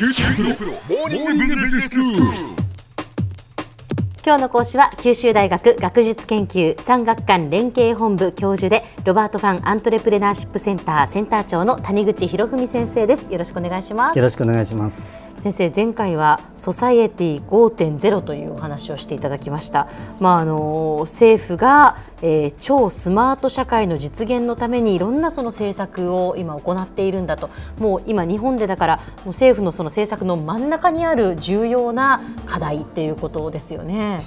今日の講師は九州大学学術研究産学官連携本部教授でロバートファンアントレプレナーシップセンターセンター長の谷口博文先生です。よろしくお願いします。よろしくお願いします先生前回はソサエティ5.0というお話をしていただきました。まああの政府が、えー、超スマート社会の実現のためにいろんなその政策を今行っているんだと。もう今日本でだからもう政府のその政策の真ん中にある重要な課題っていうことですよね。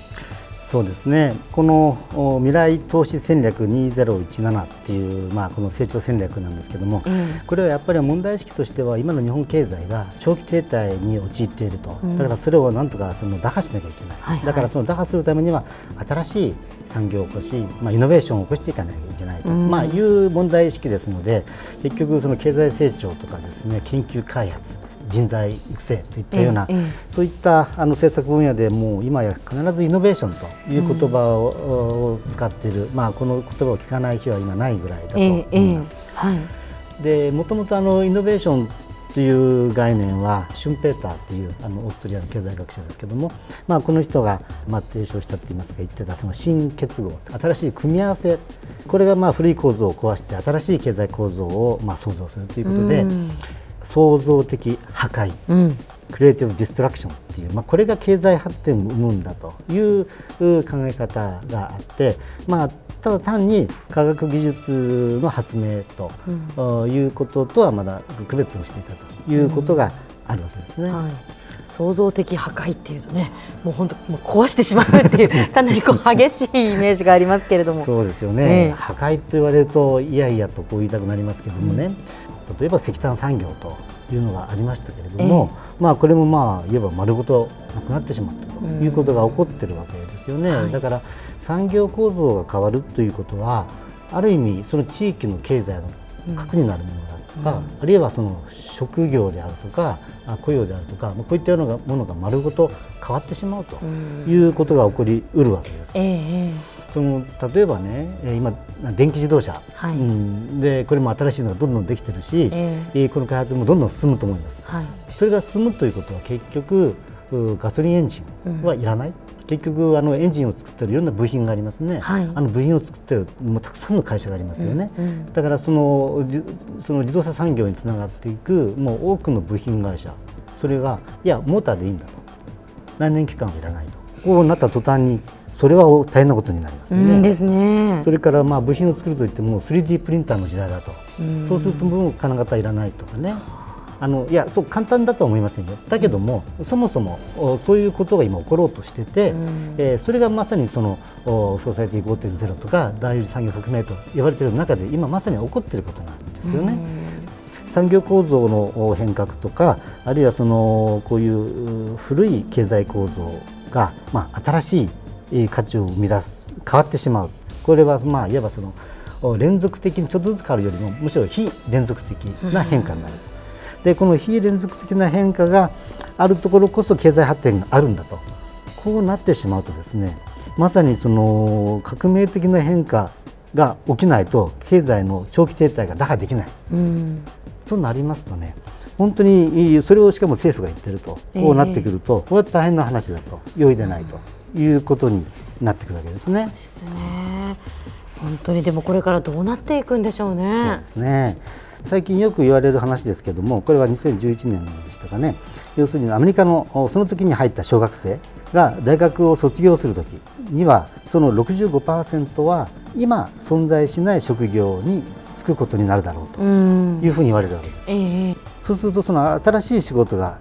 そうですね。この未来投資戦略2017っていう、まあ、この成長戦略なんですけども、うん、これはやっぱり問題意識としては今の日本経済が長期停滞に陥っていると、うん、だからそれをなんとかその打破しなきゃいけない、はいはい、だからその打破するためには新しい産業を起こし、まあ、イノベーションを起こしていかなきゃいけないと、うん、まあ、いう問題意識ですので結局その経済成長とかですね研究開発人材育成といったような、そういったあの政策分野でもう今や必ずイノベーションという言葉を、使っている、まあ、この言葉を聞かない日は今ないぐらいだと思います。はい、でもともとあのイノベーションという概念はシュンペーターというあのオーストリアの経済学者ですけども、まあ、この人がまあ提唱したといいますか言ってたその新結合新しい組み合わせ。これがまあ古い構造を壊して新しい経済構造をまあ創造するということで、創造的破壊、うん、クリエイティブ・ディストラクションっていう、まあ、これが経済発展を生むんだという考え方があって、まあ、ただ単に科学技術の発明ということとはまだ区別をしていたということがあるわけですね。うん。はい。創造的破壊っていうとねもう本当もう壊してしまうっていう かなりこう激しいイメージがありますけれども。そうですよね、えー、破壊と言われるといやいやとこう言いたくなりますけれどもね、うん例えば石炭産業というのがありましたけれども、えー、まあ、これもまあいえば丸ごとなくなってしまったということが起こってるわけですよね、はい、だから産業構造が変わるということはある意味その地域の経済の核になるものだとか、うん、あるいはその職業であるとか雇用であるとかこういったようなものが丸ごと変わってしまうということが起こりうるわけです。えーその例えばね今電気自動車、はい、うん、でこれも新しいのがどんどんできてるし、えー、この開発もどんどん進むと思います、はい、それが進むということは結局ガソリンエンジンはいらない、うん、結局あのエンジンを作ってるいろんな部品がありますね、はい、あの部品を作ってるもうたくさんの会社がありますよね、うんうん、だからそのその自動車産業につながっていくもう多くの部品会社それがいやモーターでいいんだと。何年期間はいらないと。こうなった途端にそれは大変なことになりますね。ですね。それからまあ部品を作るといっても 3D プリンターの時代だと、うそうするともう金型いらないとかね。あのいやそう簡単だとは思いませんよ。だけども、うん、そもそもそういうことが今起ころうとしてて、うん、えー、それがまさにそのソーサイティ5.0とか第二次産業革命と言われている中で今まさに起こっていることなんですよね。うん、産業構造の変革とかあるいはそのこういう古い経済構造が、まあ、新しい価値を生み出す変わってしまう。これはまあいわばその連続的にちょっとずつ変わるよりもむしろ非連続的な変化になる、うん、でこの非連続的な変化があるところこそ経済発展があるんだとこうなってしまうとですねまさにその革命的な変化が起きないと経済の長期停滞が打破できない、うん、となりますとね本当にそれをしかも政府が言ってると、こうなってくると、これは大変な話だと容易でないと。いうことになってくるわけですね。ですね。本当にでもこれからどうなっていくんでしょうね。そうですね。最近よく言われる話ですけどもこれは2011年でしたかね要するにアメリカのその時に入った小学生が大学を卒業する時にはその65%は今存在しない職業に就くことになるだろうというふうに言われるわけです。えー、そうするとその新しい仕事が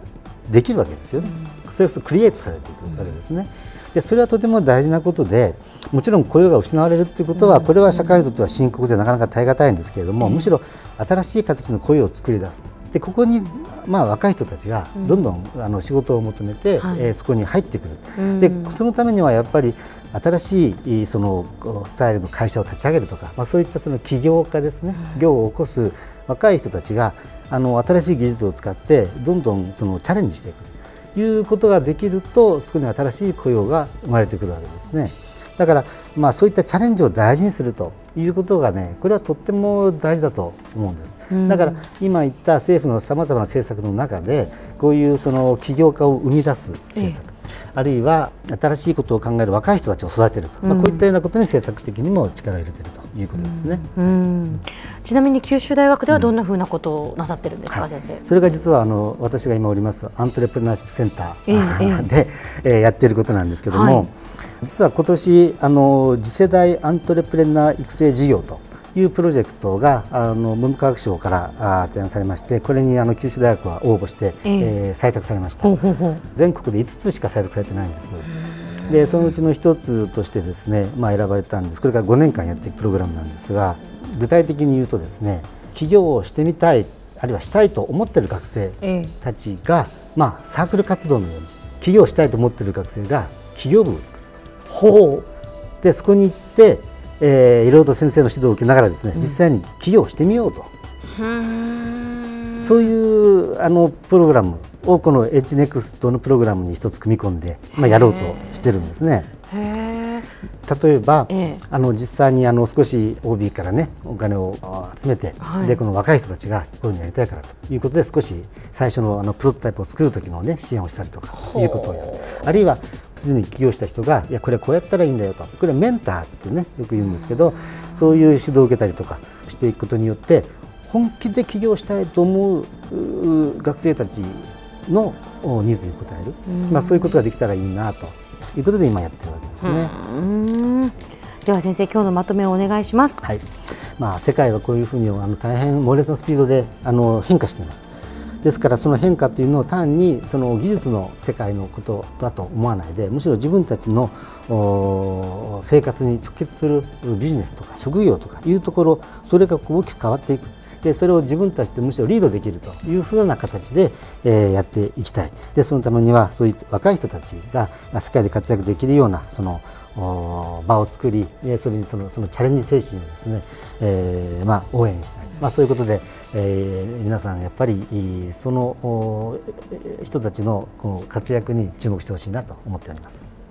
できるわけですよね。それこそクリエイトされていくわけですね。でそれはとても大事なことでもちろん雇用が失われるということはこれは社会にとっては深刻でなかなか耐え難いんですけれどもむしろ新しい形の雇用を作り出す。でここにまあ若い人たちがどんどんあの仕事を求めて、えー、そこに入ってくる。でそのためにはやっぱり新しいそのスタイルの会社を立ち上げるとか、まあ、そういったその起業家ですね。業を起こす若い人たちがあの新しい技術を使ってどんどんそのチャレンジしていくいうことができるとそこに新しい雇用が生まれてくるわけですね。だから、まあ、そういったチャレンジを大事にするということがねこれはとっても大事だと思うんです、うん、だから今言った政府のさまざまな政策の中でこういうその起業家を生み出す政策、あるいは新しいことを考える若い人たちを育てると、うん、まあ、こういったようなことに政策的にも力を入れているということですね、うん、ちなみに九州大学ではどんなふうなことをなさってるんですか、はい、先生？それが実はあの私が今おりますアントレプレナーシップセンターで、えー、え。ー、やっていることなんですけども、はい、実は今年あの次世代アントレプレナー育成事業というプロジェクトがあの文部科学省から提案されましてこれにあの九州大学は応募して、えー、えー、採択されました。全国で5つしか採択されてないんですでそのうちの1つとしてですね、まあ、選ばれたんです。これから5年間やっていくプログラムなんですが具体的に言うとですね起業をしてみたいあるいはしたいと思っている学生たちが、まあ、サークル活動のように起業したいと思っている学生が起業部を作る。ほう。でそこに行ってえー、いろいろと先生の指導を受けながらですね、実際に起業してみようと、そういうあのプログラムをこのエッジネクストのプログラムに一つ組み込んで、まあ、やろうとしてるんですね。例えば、ええ、あの実際にあの少し OB からねお金を集めて、はい、でこの若い人たちがこういうのやりたいからということで少し最初のあのプロトタイプを作る時のね支援をしたりとかいうことをやる。あるいはすでに起業した人がいやこれこうやったらいいんだよとこれはメンターってねよく言うんですけどそういう指導を受けたりとかしていくことによって本気で起業したいと思う学生たちのニーズに応える、まあ、そういうことができたらいいなということで今やってるわけですね。では先生今日のまとめをお願いします。はい。まあ世界はこういうふうにあの大変猛烈なスピードであの変化しています。ですからその変化というのを単にその技術の世界のことだと思わないでむしろ自分たちの生活に直結するビジネスとか職業とかいうところそれが大きく変わっていくでそれを自分たちでむしろリードできるというふうな形で、えー、やっていきたいでそのためにはそういう若い人たちが世界で活躍できるようなその場を作りそれにそのそのチャレンジ精神をですね、えーまあ、応援したい、まあ、そういうことで、えー、皆さんやっぱりその人たちのこの活躍に注目してほしいなと思っております。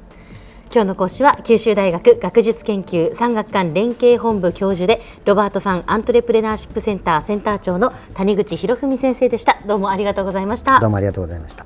今日の講師は九州大学学術研究産学官連携本部教授でロバートファンアントレプレナーシップセンターセンター長の谷口博文先生でした。どうもありがとうございました。どうもありがとうございました。